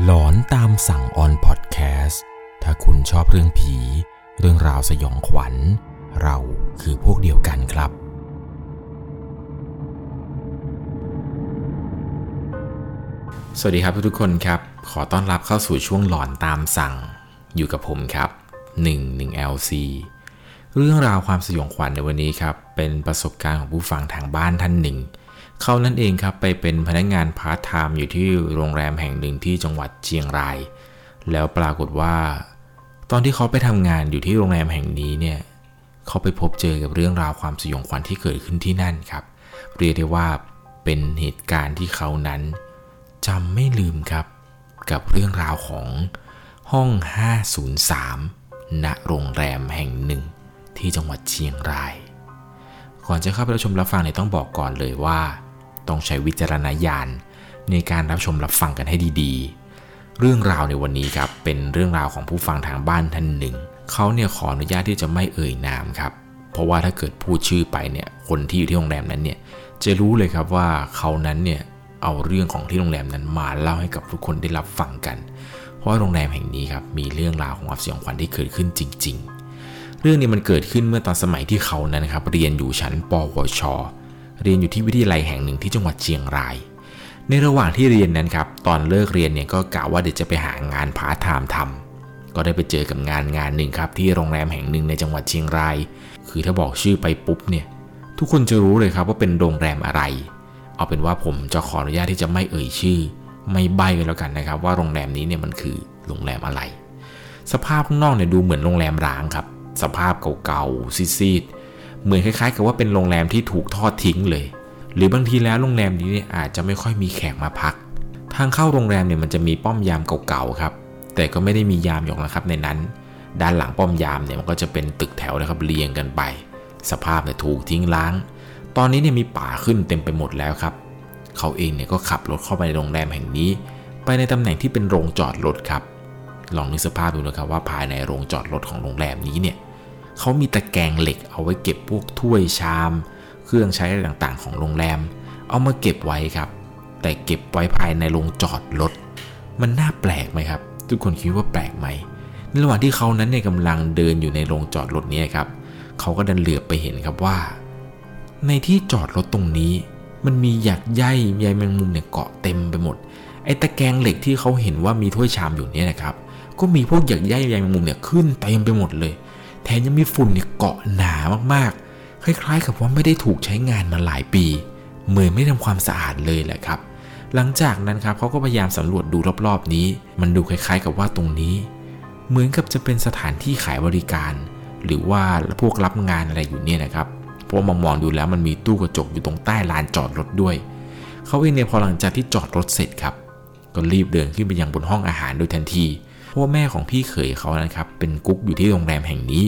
หลอนตามสั่งออนพอดแคสต์ถ้าคุณชอบเรื่องผี เรื่องราวสยองขวัญ เราคือพวกเดียวกันครับ สวัสดีครับทุกคนครับ ขอต้อนรับเข้าสู่ช่วงหลอนตามสั่ง อยู่กับผมครับ 11 LC เรื่องราวความสยองขวัญในวันนี้ครับ เป็นประสบการณ์ของผู้ฟังทางบ้านท่านหนึ่ง เขานั่นเองครับไปเป็นพนักงานพาร์ทไทม์อยู่ที่โรงแรมแห่งหนึ่งที่จังหวัดเชียงราย แล้วปรากฏว่า ตอนที่เขาไปทำงานอยู่ที่โรงแรมแห่งนี้เนี่ยเขาไปพบเจอกับเรื่องราวความสยองขวัญที่เกิดขึ้นที่นั่นครับเรียกได้ว่าเป็นเหตุการณ์ที่เขานั้นจำไม่ลืมครับ กับเรื่องราวของห้อง 503 ณ โรงแรมแห่งหนึ่ง ที่จังหวัดเชียงราย ก่อนจะเข้าไปรับชมรับฟังเนี่ยต้องบอกก่อนเลยว่า ต้องใช้วิจารณญาณในการรับชมรับฟังกันให้ดีๆ เรื่องราวในวันนี้ครับเป็นเรื่องราวของผู้ฟังทางบ้านท่านหนึ่ง เขาเนี่ยขออนุญาตที่จะไม่เอ่ยนามครับ เพราะว่าถ้าเกิดพูดชื่อไปเนี่ย คนที่อยู่ที่โรงแรมนั้นเนี่ยจะรู้เลยครับว่าเขานั้นเนี่ยเอาเรื่องของที่โรงแรมนั้นมาเล่าให้กับทุกคนได้รับฟังกัน เพราะโรงแรมแห่งนี้ครับมีเรื่องราวของความสยองขวัญที่เกิดขึ้นจริง ๆ เรื่องนี้มันเกิดขึ้นเมื่อตอนสมัยที่เขานั้นครับเรียนอยู่ชั้นปวช เรียนอยู่ที่วิทยาลัยแห่งหนึ่งที่จังหวัดเชียงราย ในระหว่างที่เรียนนั้นครับ ตอนเลิกเรียนเนี่ยก็กะว่าเดี๋ยวจะไปหางานพาร์ทไทม์ทำก็ได้ไปเจอกับงานงานหนึ่งครับ ที่โรงแรมแห่งหนึ่งในจังหวัดเชียงราย คือถ้าบอกชื่อไปปุ๊บเนี่ย ทุกคนจะรู้เลยครับว่าเป็นโรงแรมอะไร เอาเป็นว่าผมจะขออนุญาตที่จะไม่เอ่ยชื่อ ไม่ใบ้กันแล้วกันนะครับ ว่าโรงแรมนี้เนี่ยมันคือโรงแรมอะไร สภาพข้างนอกเนี่ยดูเหมือนโรงแรมร้างครับ สภาพเก่าๆซีดๆ เหมือนคล้ายๆ กับว่าเป็นโรงแรมที่ถูกทอดทิ้งเลย หรือบางทีแล้วโรงแรมนี้เนี่ยอาจจะไม่ค่อยมีแขกมาพัก ทางเข้าโรงแรมเนี่ยมันจะมีป้อมยามเก่าๆครับ แต่ก็ไม่ได้มียามอยู่นะครับในนั้น ด้านหลังป้อมยามเนี่ยมันก็จะเป็นตึกแถวนะครับเรียงกันไป สภาพเนี่ยถูกทิ้งล้าง ตอนนี้เนี่ยมีป่าขึ้นเต็มไปหมดแล้วครับ เขาเองเนี่ยก็ขับรถเข้าไปในโรงแรมแห่งนี้ ไปในตำแหน่งที่เป็นโรงจอดรถครับ ลองนึกสภาพดูนะครับว่าภายในโรงจอดรถของโรงแรมนี้เนี่ย เขามีตะแกรงเหล็กเอาไว้เก็บพวกถ้วยชาม เครื่องใช้ต่างๆ ของโรงแรม เอามาเก็บไว้ครับ แต่เก็บไว้ภายในโรงจอดรถ มันน่าแปลกไหมครับ ทุกคนคิดว่าแปลกไหม ในระหว่างที่เขานั้นเนี่ยกำลังเดินอยู่ในโรงจอดรถนี้ครับ เขาก็ดันเหลือบไปเห็นครับว่า ในที่จอดรถตรงนี้ มันมีหยักใยใยแมงมุมเนี่ยเกาะเต็มไปหมด ไอ้ตะแกรงเหล็กที่เขาเห็นว่ามีถ้วยชามอยู่เนี่ยนะครับ ก็มีพวกหยักใยใยแมงมุมเนี่ยขึ้นเต็มไปหมดเลย แถมยังมีฝุ่นเนี่ยเกาะหนามากๆ คล้ายๆ กับว่าไม่ได้ถูกใช้งานมาหลายปี เหมือนไม่ทำความสะอาดเลยแหละครับ หลังจากนั้นครับเขาก็พยายามสำรวจดูรอบๆนี้ มันดูคล้ายๆ กับว่าตรงนี้ เหมือนกับจะเป็นสถานที่ขายบริการ หรือว่าพวกรับงานอะไรอยู่เนี่ยนะครับเพราะมองๆดูแล้วมันมีตู้กระจกอยู่ตรงใต้ลานจอดรถด้วยเขาเองเนี่ยพอหลังจากที่จอดรถเสร็จครับ ก็รีบเดินขึ้นไปยังบนห้องอาหารโดยทันทีเพราะว่าแม่ของพี่เขยเขานะครับเป็นกุ๊กอยู่ที่โรงแรมแห่งนี้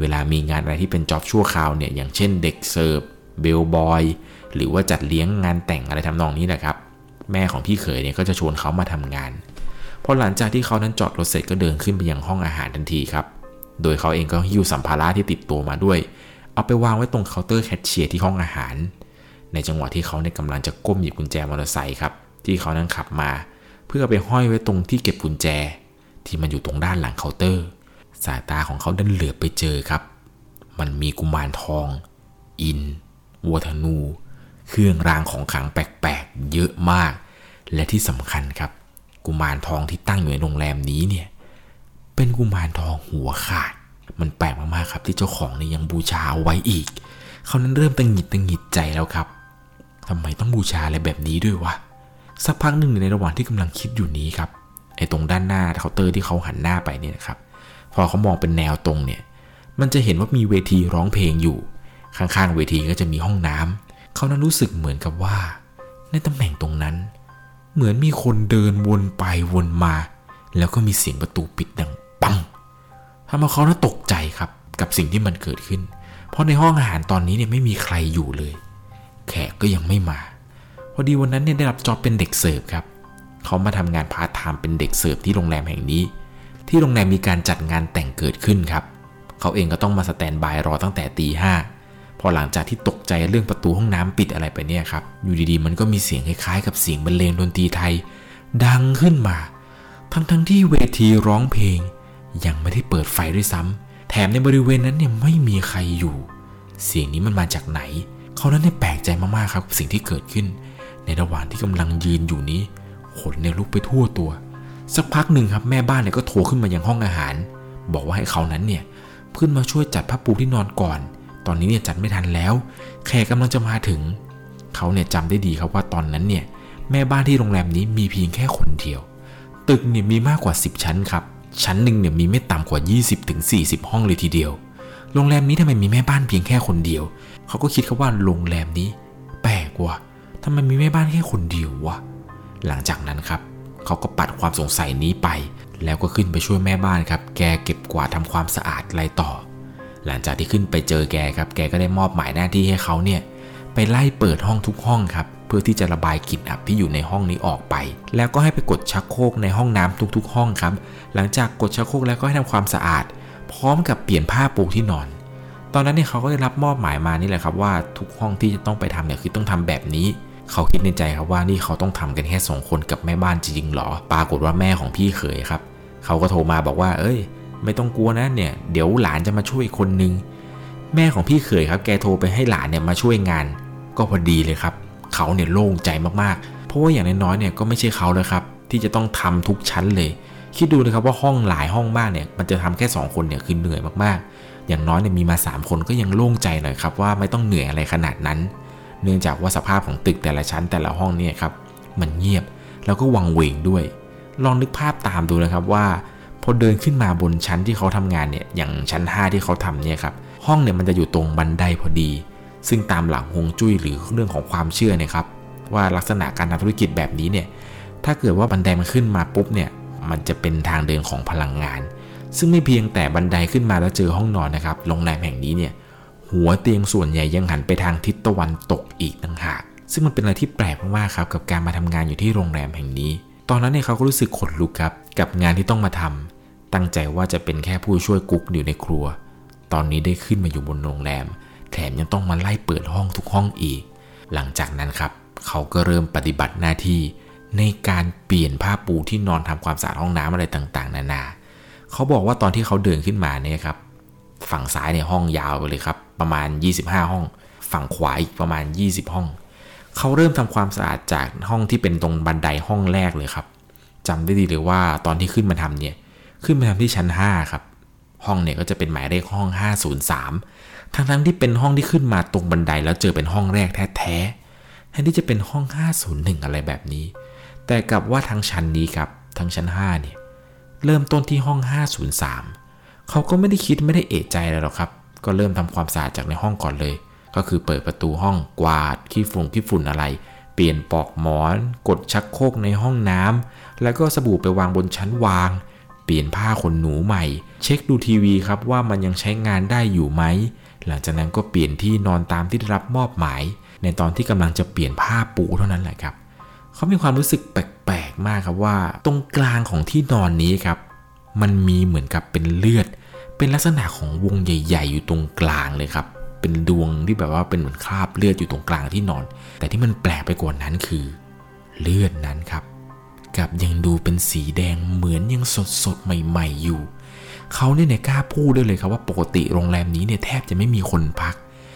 เวลามีงานอะไรที่เป็นจ็อบชั่วคราวเนี่ยอย่างเช่นเด็กเสิร์ฟเบลบอยหรือว่าจัดเลี้ยงงานแต่งอะไรทำนองนี้นะครับ แม่ของพี่เขยเนี่ยก็จะชวนเขามาทำงานพอหลังจากที่เขานั้นจอดรถเสร็จก็เดินขึ้นไปยังห้องอาหารทันทีครับ โดยเขาเองก็หิ้วสัมภาระที่ติดตัวมาด้วย เอาไปวางไว้ตรงเคาน์เตอร์แคชเชียร์ที่ห้องอาหาร ในจังหวะที่เขาเนี่ยกำลังจะก้มหยิบกุญแจมอเตอร์ไซค์ครับที่เขานั้นขับมา เพื่อไปห้อยไว้ตรงที่เก็บกุญแจ ที่มันอยู่ตรงด้านหลังเคาน์เตอร์ สายตาของเขาดันเหลือบไปเจอครับ มันมีกุมารทอง อิ่น วัวธนู เครื่องรางของขลังแปลกๆ เยอะมาก และที่สำคัญครับ กุมารทองที่ตั้งอยู่ในโรงแรมนี้เนี่ย เป็นกุมารทองหัวขาด มันแปลกมากๆครับ ที่เจ้าของเนี่ยยังบูชาเอาไว้อีก เขานั้นเริ่มตังหิดตังหิดใจแล้วครับทำไมต้องบูชาอะไรแบบนี้ด้วยวะสักพักหนึ่งในระหว่างที่กำลังคิดอยู่นี้ครับ ตรงด้านหน้าเคาน์เตอร์ที่เขาหันหน้าไปเนี่ยนะครับ พอเขามองเป็นแนวตรงเนี่ย มันจะเห็นว่ามีเวทีร้องเพลงอยู่ ข้างๆ เวทีก็จะมีห้องน้ำเขานั้นรู้สึกเหมือนกับว่า ในตำแหน่งตรงนั้น เหมือนมีคนเดินวนไปวนมา แล้วก็มีเสียงประตูปิดดังปังทำให้เขานั้นตกใจครับกับสิ่งที่มันเกิดขึ้น เพราะในห้องอาหารตอนนี้เนี่ยไม่มีใครอยู่เลย แขกก็ยังไม่มา พอดีวันนั้นเนี่ยได้รับจ็อบเป็นเด็กเสิร์ฟครับ เขามาทำงานพาร์ทไทม์เป็นเด็กเสิร์ฟที่โรงแรมแห่งนี้ ที่โรงแรมมีการจัดงานแต่งเกิดขึ้นครับ เขาเองก็ต้องมาสแตนบายรอตั้งแต่ตีห้าพอหลังจากที่ตกใจเรื่องประตูห้องน้ำปิดอะไรไปเนี่ยครับ อยู่ดีๆ มันก็มีเสียงคล้ายๆกับเสียงบรรเลงดนตรีไทย ดังขึ้นมา ทั้งทั้งที่เวทีร้องเพลง ยังไม่ได้เปิดไฟด้วยซ้ำแถมในบริเวณนั้นเนี่ยไม่มีใครอยู่ เสียงนี้มันมาจากไหน เขานั้นเนี่ยแปลกใจมากๆครับสิ่งที่เกิดขึ้น ในระหว่างที่กำลังยืนอยู่นี้ ขนเนี่ยลุกไปทั่วตัว สักพักหนึ่งครับแม่บ้านเนี่ยก็โทรขึ้นมายังห้องอาหาร บอกว่าให้เขานั้นเนี่ยขึ้นมาช่วยจัดผ้าปูที่นอนก่อน ตอนนี้เนี่ยจัดไม่ทันแล้ว แขกกำลังจะมาถึง เขาเนี่ยจำได้ดีครับว่าตอนนั้นเนี่ยแม่บ้านที่โรงแรมนี้มีเพียงแค่คนเดียว ตึกเนี่ยมีมากกว่า 10 ชั้นครับ ชั้นหนึ่งเนี่ยมีไม่ต่ำกว่า 20-40 ห้องเลยทีเดียว โรงแรมนี้ทำไมมีแม่บ้านเพียงแค่คนเดียว เขาก็คิดครับว่าโรงแรมนี้ แปลกว่ะทำไมมีแม่บ้านแค่คนเดียววะ หลังจากนั้นครับเขาก็ปัดความสงสัยนี้ไป แล้วก็ขึ้นไปช่วยแม่บ้านครับ แกเก็บกวาดทำความสะอาดอะไรต่อ หลังจากที่ขึ้นไปเจอแกครับ แกก็ได้มอบหมายหน้าที่ให้เขาเนี่ยไปไล่เปิดห้องทุกห้องครับ เพื่อที่จะระบายกลิ่นอับที่อยู่ในห้องนี้ออกไป แล้วก็ให้ไปกดชักโครกในห้องน้ำทุกๆ ห้องครับ หลังจากกดชักโครกแล้วก็ให้ทำความสะอาด พร้อมกับเปลี่ยนผ้าปูที่นอน ตอนนั้นเนี่ยเขาก็ได้รับมอบหมายมานี่แหละครับว่าทุกห้องที่จะต้องไปทำเนี่ยคือต้องทำแบบนี้ เขาคิดในใจครับว่านี่เขาต้องทำกันแค่สองคนกับแม่บ้านจริงๆหรอ ปรากฏว่าแม่ของพี่เขยครับ เขาก็โทรมาบอกว่า เอ้ย ไม่ต้องกลัวนะเนี่ย เดี๋ยวหลานจะมาช่วยคนนึง แม่ของพี่เขยครับ แกโทรไปให้หลานเนี่ยมาช่วยงาน ก็พอดีเลยครับ เขาเนี่ยโล่งใจมากๆ เพราะว่าอย่างน้อยๆเนี่ยก็ไม่ใช่เขาเลยครับ ที่จะต้องทำทุกชั้นเลย คิดดูเลยครับว่าห้องหลายห้องมากเนี่ย มันจะทำแค่ 2 คนเนี่ยคือเหนื่อยมากๆ อย่างน้อยเนี่ยมีมา 3 คนก็ยังโล่งใจหน่อยครับว่าไม่ต้องเหนื่อยอะไรขนาดนั้น เนื่องจากว่าสภาพของตึกแต่ละชั้นแต่ละห้องเนี่ยครับมันเงียบแล้วก็วังเวงด้วย ลองนึกภาพตามดูนะครับว่าพอเดินขึ้นมาบนชั้นที่เขาทำงานเนี่ยอย่างชั้น 5 ที่เขาทำเนี่ยครับห้องเนี่ยมันจะอยู่ตรงบันไดพอดี ซึ่งตามหลักฮวงจุ้ยหรือเรื่องของความเชื่อเนี่ยครับว่าลักษณะการทำธุรกิจแบบนี้เนี่ยถ้าเกิดว่าบันไดมันขึ้นมาปุ๊บเนี่ยมันจะเป็นทางเดินของพลังงาน ซึ่งไม่เพียงแต่บันไดขึ้นมาแล้วเจอห้องนอนนะครับโรงแรมแห่งนี้เนี่ย หัวเตียงส่วนใหญ่ยังหันไปทางทิศตะวันตกอีกต่างหากซึ่งมันเป็นอะไรที่แปลกมากๆครับกับการมาทำงานอยู่ที่โรงแรมแห่งนี้ ตอนนั้นเนี่ยเขาก็รู้สึกขนลุกครับกับงานที่ต้องมาทำตั้งใจว่าจะเป็นแค่ผู้ช่วยกุ๊กอยู่ในครัว ตอนนี้ได้ขึ้นมาอยู่บนโรงแรม แถมยังต้องมาไล่เปิดห้องทุกห้องอีก หลังจากนั้นครับ เขาก็เริ่มปฏิบัติหน้าที่ ในการเปลี่ยนผ้าปูที่นอนทำความสะอาดห้องน้ำอะไรต่างๆ นานา เขาบอกว่าตอนที่เขาเดินขึ้นมาเนี่ยครับ ฝั่งซ้ายในห้องยาวไปเลยครับ ประมาณ 25 ห้อง ฝั่งขวาอีกประมาณ 20 ห้อง เขาเริ่มทำความสะอาดจากห้องที่เป็นตรงบันไดห้องแรกเลยครับจำได้ดีเลยว่าตอนที่ขึ้นมาทำเนี่ย ขึ้นมาทำที่ชั้น 5 ครับ ห้องเนี่ยก็จะเป็นหมายเลขห้อง 503 ทั้งทั้งที่เป็นห้องที่ขึ้นมาตรงบันไดแล้วเจอเป็นห้องแรกแท้ๆแทนที่จะเป็นห้อง 501 อะไรแบบนี้ แต่กลับว่าทั้งชั้นนี้ครับทั้งชั้น 5 เนี่ยเริ่มต้นที่ห้อง 503 เขาก็ไม่ได้คิดไม่ได้เอะใจอะไรหรอกครับ ก็เริ่มทำความสะอาดจากในห้องก่อนเลย ก็คือเปิดประตูห้องกวาดขี้ฝุ่นขี้ฝุ่นอะไร เปลี่ยนปลอกหมอน กดชักโครกในห้องน้ำแล้วก็สบู่ไปวางบนชั้นวาง เปลี่ยนผ้าขนหนูใหม่ เช็คดูทีวีครับว่ามันยังใช้งานได้อยู่ไหม หลังจากนั้นก็เปลี่ยนที่นอนตามที่ได้รับมอบหมาย ในตอนที่กำลังจะเปลี่ยนผ้าปูเท่านั้นแหละครับเขามีความรู้สึกแปลกๆมากครับว่า ตรงกลางของที่นอนนี้ครับ มันมีเหมือนกับเป็นเลือด เป็นลักษณะของวงใหญ่ ๆ อยู่ตรงกลางเลยครับ เป็นดวงที่แบบว่าเป็นเหมือนคราบเลือดอยู่ตรงกลางที่นอน แต่ที่มันแปลกไปกว่านั้นคือ เลือดนั้นครับกับยังดูเป็นสีแดงเหมือนยังสดสดใหม่ ๆ อยู่เขาเนี่ยเนี่ยกล้าพูดได้เลยครับว่าปกติโรงแรมนี้เนี่ยแทบจะไม่มีคนพัก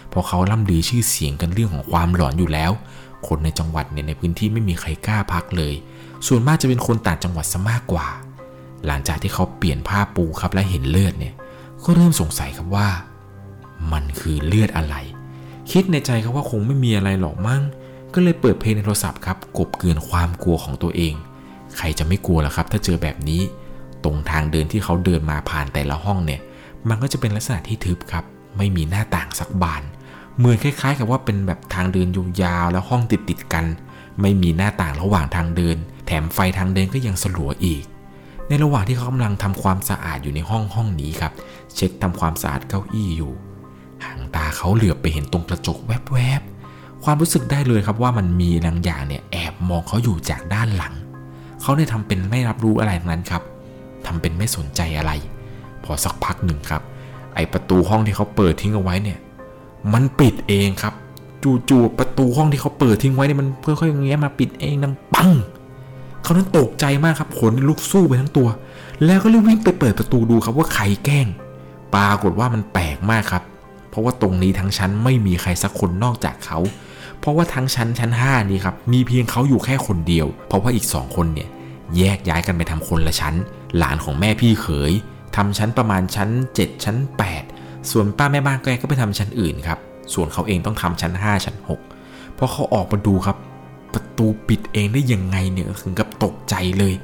เพราะเขาล่ำลือชื่อเสียงกันเรื่องของความหลอนอยู่แล้ว คนในจังหวัดเนี่ยในพื้นที่ไม่มีใครกล้าพักเลย ส่วนมากจะเป็นคนต่างจังหวัดซะมากกว่า หลังจากที่เขาเปลี่ยนผ้าปูครับและเห็นเลือดเนี่ย ก็เริ่มสงสัยครับว่า มันคือเลือดอะไร คิดในใจครับว่าคงไม่มีอะไรหรอกมั้ง ก็เลยเปิดเพลงในโทรศัพท์ครับ กบเกลื่อนความกลัวของตัวเอง ใครจะไม่กลัวล่ะครับ ถ้าเจอแบบนี้ ตรงทางเดินที่เขาเดินมาผ่านแต่ละห้องเนี่ย มันก็จะเป็นลักษณะที่ทึบครับ ไม่มีหน้าต่างสักบานเหมือนคล้ายๆ กับว่าเป็นแบบทางเดินยาวๆแล้วห้องติดๆกัน ไม่มีหน้าต่างระหว่างทางเดิน แถมไฟทางเดินก็ยังสลัวอีก ในระหว่างที่เขากำลังทำความสะอาดอยู่ในห้องห้องนี้ครับ เช็คทำความสะอาดเก้าอี้อยู่ หางตาเขาเหลือบไปเห็นตรงกระจกแวบๆ ความรู้สึกได้เลยครับว่ามันมีบางอย่างเนี่ยแอบมองเขาอยู่จากด้านหลัง เขาได้ทำเป็นไม่รับรู้อะไรทั้งนั้นครับทำเป็นไม่สนใจอะไร พอสักพักหนึ่งครับ ไอประตูห้องที่เขาเปิดทิ้งเอาไว้เนี่ย มันปิดเองครับ จู่ๆประตูห้องที่เขาเปิดทิ้งไว้เนี่ยมันค่อยๆแง้มมาปิดเองดังปัง เขานั้นตกใจมากครับขนลุกสู้ไปทั้งตัว แล้วก็รีบวิ่งไปเปิดประตูดูครับว่าใครแกล้ง ปรากฏว่ามันแปลกมากครับ เพราะว่าตรงนี้ทั้งชั้นไม่มีใครสักคนนอกจากเขา เพราะว่าทั้งชั้นชั้น 5 นี้ครับมีเพียงเขาอยู่แค่คนเดียว เพราะว่าอีก2คนเนี่ยแยกย้ายกันไปทำคนละชั้น หลานของแม่พี่เขยทำชั้นประมาณชั้น 7 ชั้น 8 ส่วนป้าแม่บ้านแกก็ไปทำชั้นอื่นครับ ส่วนเขาเองต้องทำชั้น 5 ชั้น6พอเขาออกมาดูครับ ประตูปิดเองได้ยังไงเนี่ยถึงกับตกใจเลย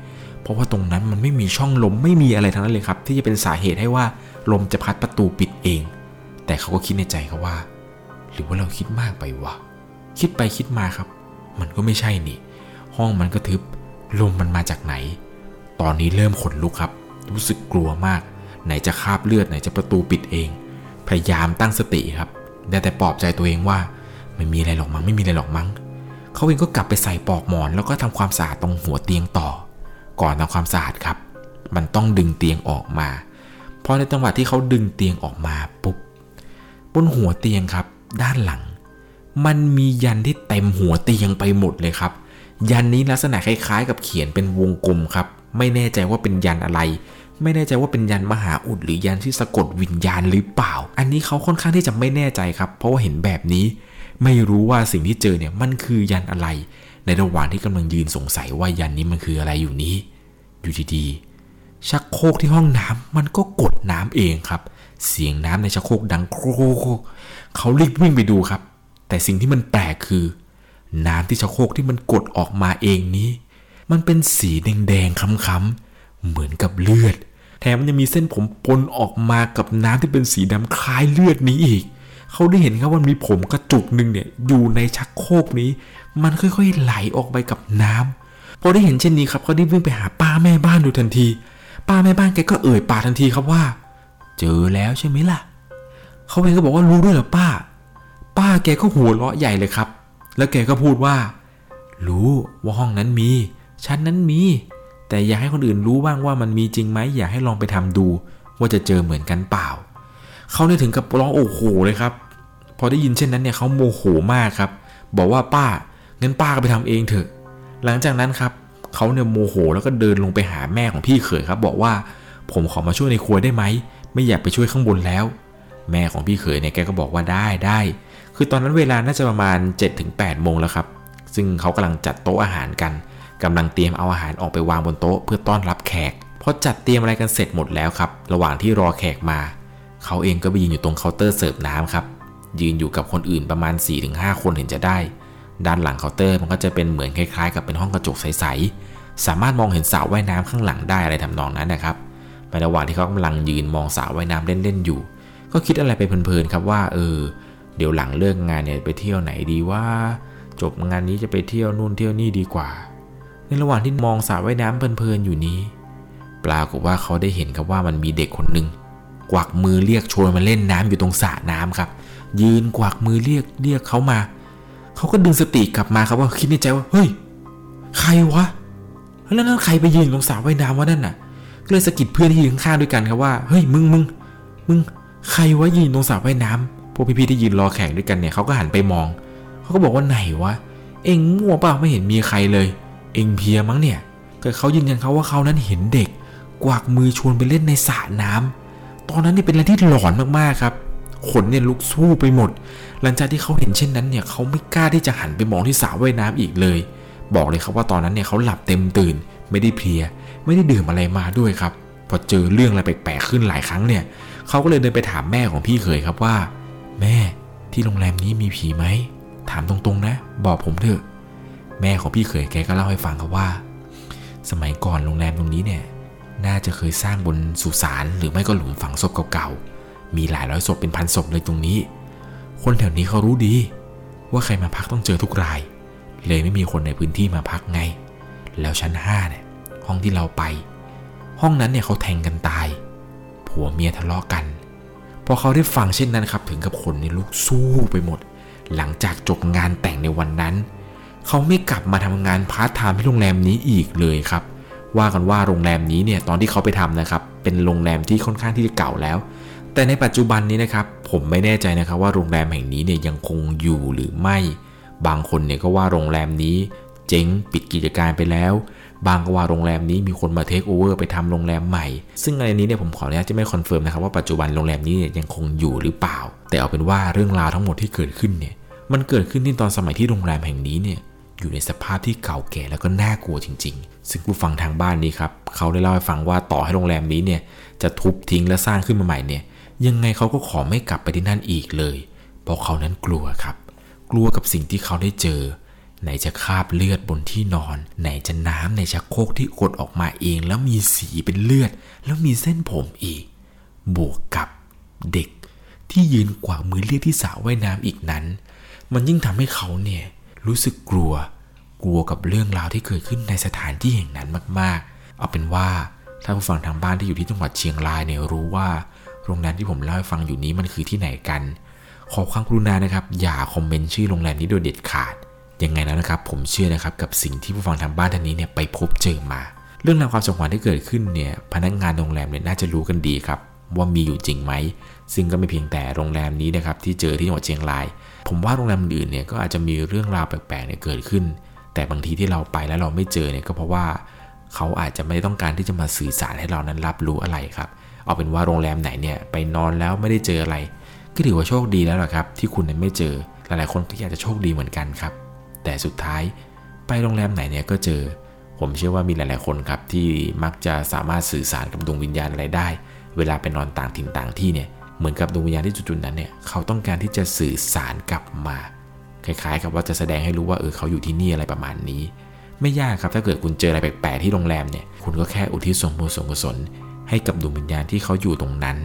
เพราะว่าตรงนั้นมันไม่มีช่องลมไม่มีอะไรทั้งนั้นเลยครับ ที่จะเป็นสาเหตุให้ว่าลมจะพัดประตูปิดเอง แต่เขาก็คิดในใจครับว่า หรือว่าเราคิดมากไปวะคิดไปคิดมาครับ มันก็ไม่ใช่นี่ ห้องมันก็ทึบลมมันมาจากไหน ตอนนี้เริ่มขนลุกครับ รู้สึกกลัวมาก ไหนจะคาบเลือดไหนจะประตูปิดเอง พยายามตั้งสติครับได้แต่ปลอบใจตัวเองว่าไม่มีอะไรหรอกมั้งไม่มีอะไรหรอกมั้ง เขาเองก็กลับไปใส่ปลอกหมอน แล้วก็ทำความสะอาดตรงหัวเตียงต่อ ก่อนทำความสะอาดครับ มันต้องดึงเตียงออกมาพอในจังหวะที่เขาดึงเตียงออกมาปุ๊บบนหัวเตียงครับ ด้านหลัง มันมียันที่เต็มหัวเตียงไปหมดเลยครับ ยันนี้ลักษณะคล้ายๆ กับเขียนเป็นวงกลมครับ ไม่แน่ใจว่าเป็นยันอะไร ไม่แน่ใจว่าเป็นยันมหาอุดหรือยันที่สะกดวิญญาณหรือเปล่า อันนี้เขาค่อนข้างที่จะไม่แน่ใจครับ เพราะว่าเห็นแบบนี้ ไม่รู้ว่าสิ่งที่เจอเนี่ยมันคือยันอะไร ในระหว่างที่กำลังยืนสงสัยว่ายันนี้มันคืออะไรอยู่นี้ อยู่ดีๆชักโครกที่ห้องน้ำมันก็กดน้ำเองครับ เสียงน้ำในชักโครกดังโครกเขารีบวิ่งไปดูครับ แต่สิ่งที่มันแปลกคือ น้ำที่ชักโครกที่มันกดออกมาเองนี้ มันเป็นสีแดงๆค้ำๆเหมือนกับเลือดแถมมันยังมีเส้นผมปนออกมากับน้ำที่เป็นสีดำคล้ายเลือดนี้อีก เขาได้เห็นครับว่ามีผมกระจุกหนึ่งเนี่ยอยู่ในชักโครกนี้ มันค่อยๆไหลออกไปกับน้ำพอได้เห็นเช่นนี้ครับเขาได้วิ่งไปหาป้าแม่บ้านดูทันที ป้าแม่บ้านแกก็เอ่ยปากทันทีครับว่า เจอแล้วใช่ไหมล่ะเขาเองก็บอกว่ารู้ด้วยเหรอป้า ป้าแกก็หัวเราะใหญ่เลยครับ แล้วแกก็พูดว่า รู้ว่าห้องนั้นมีชั้นนั้นมี แต่อยากให้คนอื่นรู้บ้างว่ามันมีจริงไหมอยากให้ลองไปทำดู ว่าจะเจอเหมือนกันเปล่าเขาเนี่ยถึงกับร้องโอ้โหเลยครับ อได้ยินเช่นนั้นเนี่ยเขาโมโหมากครับ บอกว่าป้างั้นป้าก็ไปทำเองเถอะ หลังจากนั้นครับเขาเนี่ยโมโหแล้วก็เดินลงไปหาแม่ของพี่เขยครับ บอกว่าผมขอมาช่วยในครัวได้ไหม ไม่อยากไปช่วยข้างบนแล้ว แม่ของพี่เขยเนี่ยแกก็บอกว่าได้ได้ คือตอนนั้นเวลาน่าจะประมาณ 7-8โมงแล้วครับ ซึ่งเขากำลังจัดโต๊ะอาหารกันกำลังเตรียมเอาอาหารออกไปวางบนโต๊ะเพื่อต้อนรับแขกพอจัดเตรียมอะไรกันเสร็จหมดแล้วครับ ระหว่างที่รอแขกมา เขาเองก็ไปยืนอยู่ตรงเคาน์เตอร์เสิร์ฟน้ำครับ ยืนอยู่กับคนอื่นประมาณ 4-5 คนเห็นจะได้ ด้านหลังเคาน์เตอร์มันก็จะเป็นเหมือนคล้ายๆ กับเป็นห้องกระจกใสๆ สามารถมองเห็นสระว่ายน้ำข้างหลังได้อะไรทำนองนั้นนะครับ ในระหว่างที่เขากำลังยืนมองสระว่ายน้ำเล่นๆอยู่ ก็คิดอะไรไปเพลินๆครับว่าเออ เดี๋ยวหลังเลิกงานเนี่ยไปเที่ยวไหนดีว่าจบงานนี้จะไปเที่ยวนู่นเที่ยวนี่ดีกว่า ในระหว่างที่มองสระว่ายน้ำเพลินๆอยู่นี้ ปรากฏว่าเขาได้เห็นครับว่ามันมีเด็กคนหนึ่งกวักมือเรียกชวนมาเล่นน้ำอยู่ตรงสระน้ำครับ ยืนกวักมือเรียกเรียกเขามา เขาก็ดึงสติกลับมาครับว่าคิดในใจว่าเฮ้ย ใครวะ แล้วนั่นใครไปยืนตรงสระว่ายน้ำวะนั่นน่ะ ก็เลยสะกิดเพื่อนที่ยืนข้างๆด้วยกันครับว่าเฮ้ยมึงมึงมึงใครวะยืนตรงสระว่ายน้ำพวกพี่ๆที่ยืนรอแข่งด้วยกันเนี่ยเขาก็หันไปมอง เขาก็บอกว่าไหนวะ เอ็งมั่วเปล่าไม่เห็นมีใครเลย เอ็งเพียมั้งเนี่ยแต่เขายืนยันเขาว่าเขานั้นเห็นเด็ก กวักมือชวนไปเล่นในสระน้ำตอนนั้นนี่เป็นอะไรที่หลอนมากๆครับ ขนเนี่ยลุกสู้ไปหมด หลังจากที่เขาเห็นเช่นนั้นเนี่ยเขาไม่กล้าที่จะหันไปมองที่สระว่ายน้ำอีกเลย บอกเลยครับว่าตอนนั้นเนี่ยเขาหลับเต็มตื่น ไม่ได้เพลีย ไม่ได้ดื่มอะไรมาด้วยครับ พอเจอเรื่องอะไรแปลกๆขึ้นหลายครั้งเนี่ยเขาก็เลยเดินไปถามแม่ของพี่เคยครับว่า แม่ที่โรงแรมนี้มีผีไหมถามตรงๆนะ บอกผมเถอะ แม่ของพี่เคยแกก็เล่าให้ฟังครับว่า สมัยก่อนโรงแรมตรงนี้เนี่ยน่าจะเคยสร้างบนสุสานหรือไม่ก็หลุมฝังศพเก่าๆ มีหลายร้อยศพเป็นพันศพเลยตรงนี้ คนแถวนี้เขารู้ดี ว่าใครมาพักต้องเจอทุกราย เลยไม่มีคนในพื้นที่มาพักไง แล้วชั้นห้าเนี่ยห้องที่เราไป ห้องนั้นเนี่ยเขาแทงกันตาย ผัวเมียทะเลาะกัน พอเขาได้ฟังเช่นนั้นครับ ถึงกับขนเนี่ยลุกซู่ไปหมด หลังจากจบงานแต่งในวันนั้น เขาไม่กลับมาทำงานพาร์ทไทม์ที่โรงแรมนี้อีกเลยครับว่ากันว่าโรงแรมนี้เนี่ยตอนที่เขาไปทำนะครับ เป็นโรงแรมที่ค่อนข้างที่จะเก่าแล้ว แต่ในปัจจุบันนี้นะครับ ผมไม่แน่ใจนะครับว่าโรงแรมแห่งนี้เนี่ยยังคงอยู่หรือไม่ บางคนเนี่ยก็ว่าโรงแรมนี้เจ๊งปิดกิจการไปแล้ว บ้างก็ว่าโรงแรมนี้มีคนมาเทคโอเวอร์ไปทำโรงแรมใหม่ ซึ่งในนี้เนี่ยผมขออนุญาตจะไม่คอนเฟิร์มนะครับว่าปัจจุบันโรงแรมนี้ยังคงอยู่หรือเปล่า แต่เอาเป็นว่าเรื่องราวทั้งหมดที่เกิดขึ้นเนี่ยมันเกิดขึ้นที่ตอนสมัยที่โรงแรมแห่งนี้เนี่ยอยู่ในสภาพที่เก่าแก่แล้วก็น่ากลัวจริง ๆ ซึ่งผู้ฟังทางบ้านนี้ครับเขาได้เล่าให้ฟังว่าต่อให้โรงแรมนี้เนี่ยจะทุบทิ้งและสร้างขึ้นมาใหม่เนี่ย ยังไงเขาก็ขอไม่กลับไปที่นั่นอีกเลย เพราะเขานั้นกลัวครับ กลัวกับสิ่งที่เขาได้เจอ ไหนจะคราบเลือดบนที่นอน ไหนจะน้ำในชักโครกที่กดออกมาเอง แล้วมีสีเป็นเลือด แล้วมีเส้นผมอีก บวกกับเด็กที่ยืนกว่ามือเรียกที่สระว่ายน้ำอีกนั้น มันยิ่งทำให้เขาเนี่ยรู้สึกกลัว กลัวกับเรื่องราวที่เกิดขึ้นในสถานที่แห่งนั้นมาก ๆ เอาเป็นว่าถ้าผู้ฟังทางบ้านที่อยู่ที่จังหวัดเชียงรายเนี่ยรู้ว่า โรงแรมที่ผมเล่าให้ฟังอยู่นี้มันคือที่ไหนกัน ขอความกรุณานะครับ อย่าคอมเมนต์ชื่อโรงแรมนี้โดยเด็ดขาด ยังไงแล้วนะครับ ผมเชื่อนะครับกับสิ่งที่ผู้ฟังทางบ้านท่านนี้เนี่ยไปพบเจอมา เรื่องราวความสงขวัญที่เกิดขึ้นเนี่ยพนักงานโรงแรมเนี่ยน่าจะรู้กันดีครับว่ามีอยู่จริงไหม ซึ่งก็ไม่เพียงแต่โรงแรมนี้นะครับที่เจอที่จังหวัดเชียงราย ผมว่าโรงแรมอื่นเนี่ยก็อาจจะมีเรื่องราวแปลกๆเนี่ยเกิดขึ้น แต่บางทีที่เราไปแล้วเราไม่เจอเนี่ยก็เพราะว่า เขาอาจจะไม่ได้ต้องการที่จะมาสื่อสารให้เรานั้นรับรู้อะไรครับ เอาเป็นว่าโรงแรมไหนเนี่ยไปนอนแล้วไม่ได้เจออะไร ก็ถือว่าโชคดีแล้วล่ะครับ ที่คุณไม่เจอ หลายๆคนก็อยากจะโชคดีเหมือนกันครับ แต่สุดท้ายไปโรงแรมไหนเนี่ยก็เจอ ผมเชื่อว่ามีหลาย ๆคนครับที่มักจะสามารถสื่อสารกับดวงวิญญาณอะไรได้ เวลาไปนอนต่างถิ่นต่างที่เนี่ยเหมือนกับดวงวิญญาณที่จุดๆนั้นเนี่ยเขาต้องการที่จะสื่อสารกลับมา คล้ายๆ กับว่าจะแสดงให้รู้ว่าเออเขาอยู่ที่นี่อะไรประมาณนี้ ไม่ยากครับถ้าเกิดคุณเจออะไรแปลกๆที่โรงแรมเนี่ยคุณก็แค่อุทิศส่วนบุญส่วนกุศล ให้กับดวงวิญญาณที่เขาอยู่ตรงนั้น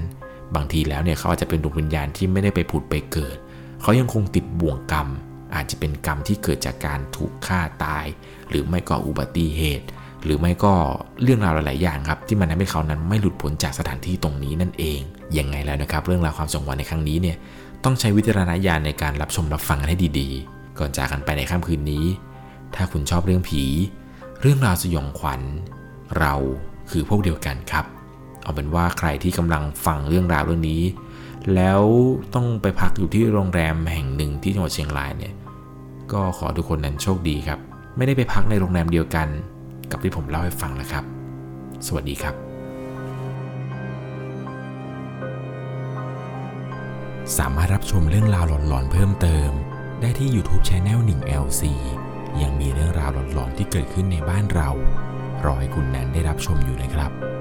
บางทีแล้วเนี่ยเขาอาจจะเป็นดวงวิญญาณที่ไม่ได้ไปผุดไปเกิด เขายังคงติดบ่วงกรรม อาจจะเป็นกรรมที่เกิดจากการถูกฆ่าตาย หรือไม่ก็อุบัติเหตุ หรือไม่ก็เรื่องราวหลาย ๆ อย่างครับ ที่มันทำให้เขานั้นไม่หลุดพ้นจากสถานที่ตรงนี้นั่นเองยังไงแล้วนะครับ เรื่องราวความสงวนในครั้งนี้เนี่ยต้องใช้วิจารณญาณในการรับชมรับฟังกันให้ดีๆ ก่อนจากกันไปในค่ำคืนนี้ ถ้าคุณชอบเรื่องผี เรื่องราวสยองขวัญ เราคือพวกเดียวกันครับ เอาเป็นว่าใครที่กำลังฟังเรื่องราวเรื่องนี้ แล้วต้องไปพักอยู่ที่โรงแรมแห่งหนึ่งที่จังหวัดเชียงรายเนี่ยก็ขอทุกคนนั้นโชคดีครับ ไม่ได้ไปพักในโรงแรมเดียวกัน กับที่ผมเล่าให้ฟังนะครับ สวัสดีครับ สามารถรับชมเรื่องราวหลอนๆเพิ่มเติม ได้ที่ YouTube Channel 1 LC ยังมีเรื่องราวหลอนๆที่เกิดขึ้นในบ้านเรา รอให้คุณนั้นได้รับชมอยู่นะครับ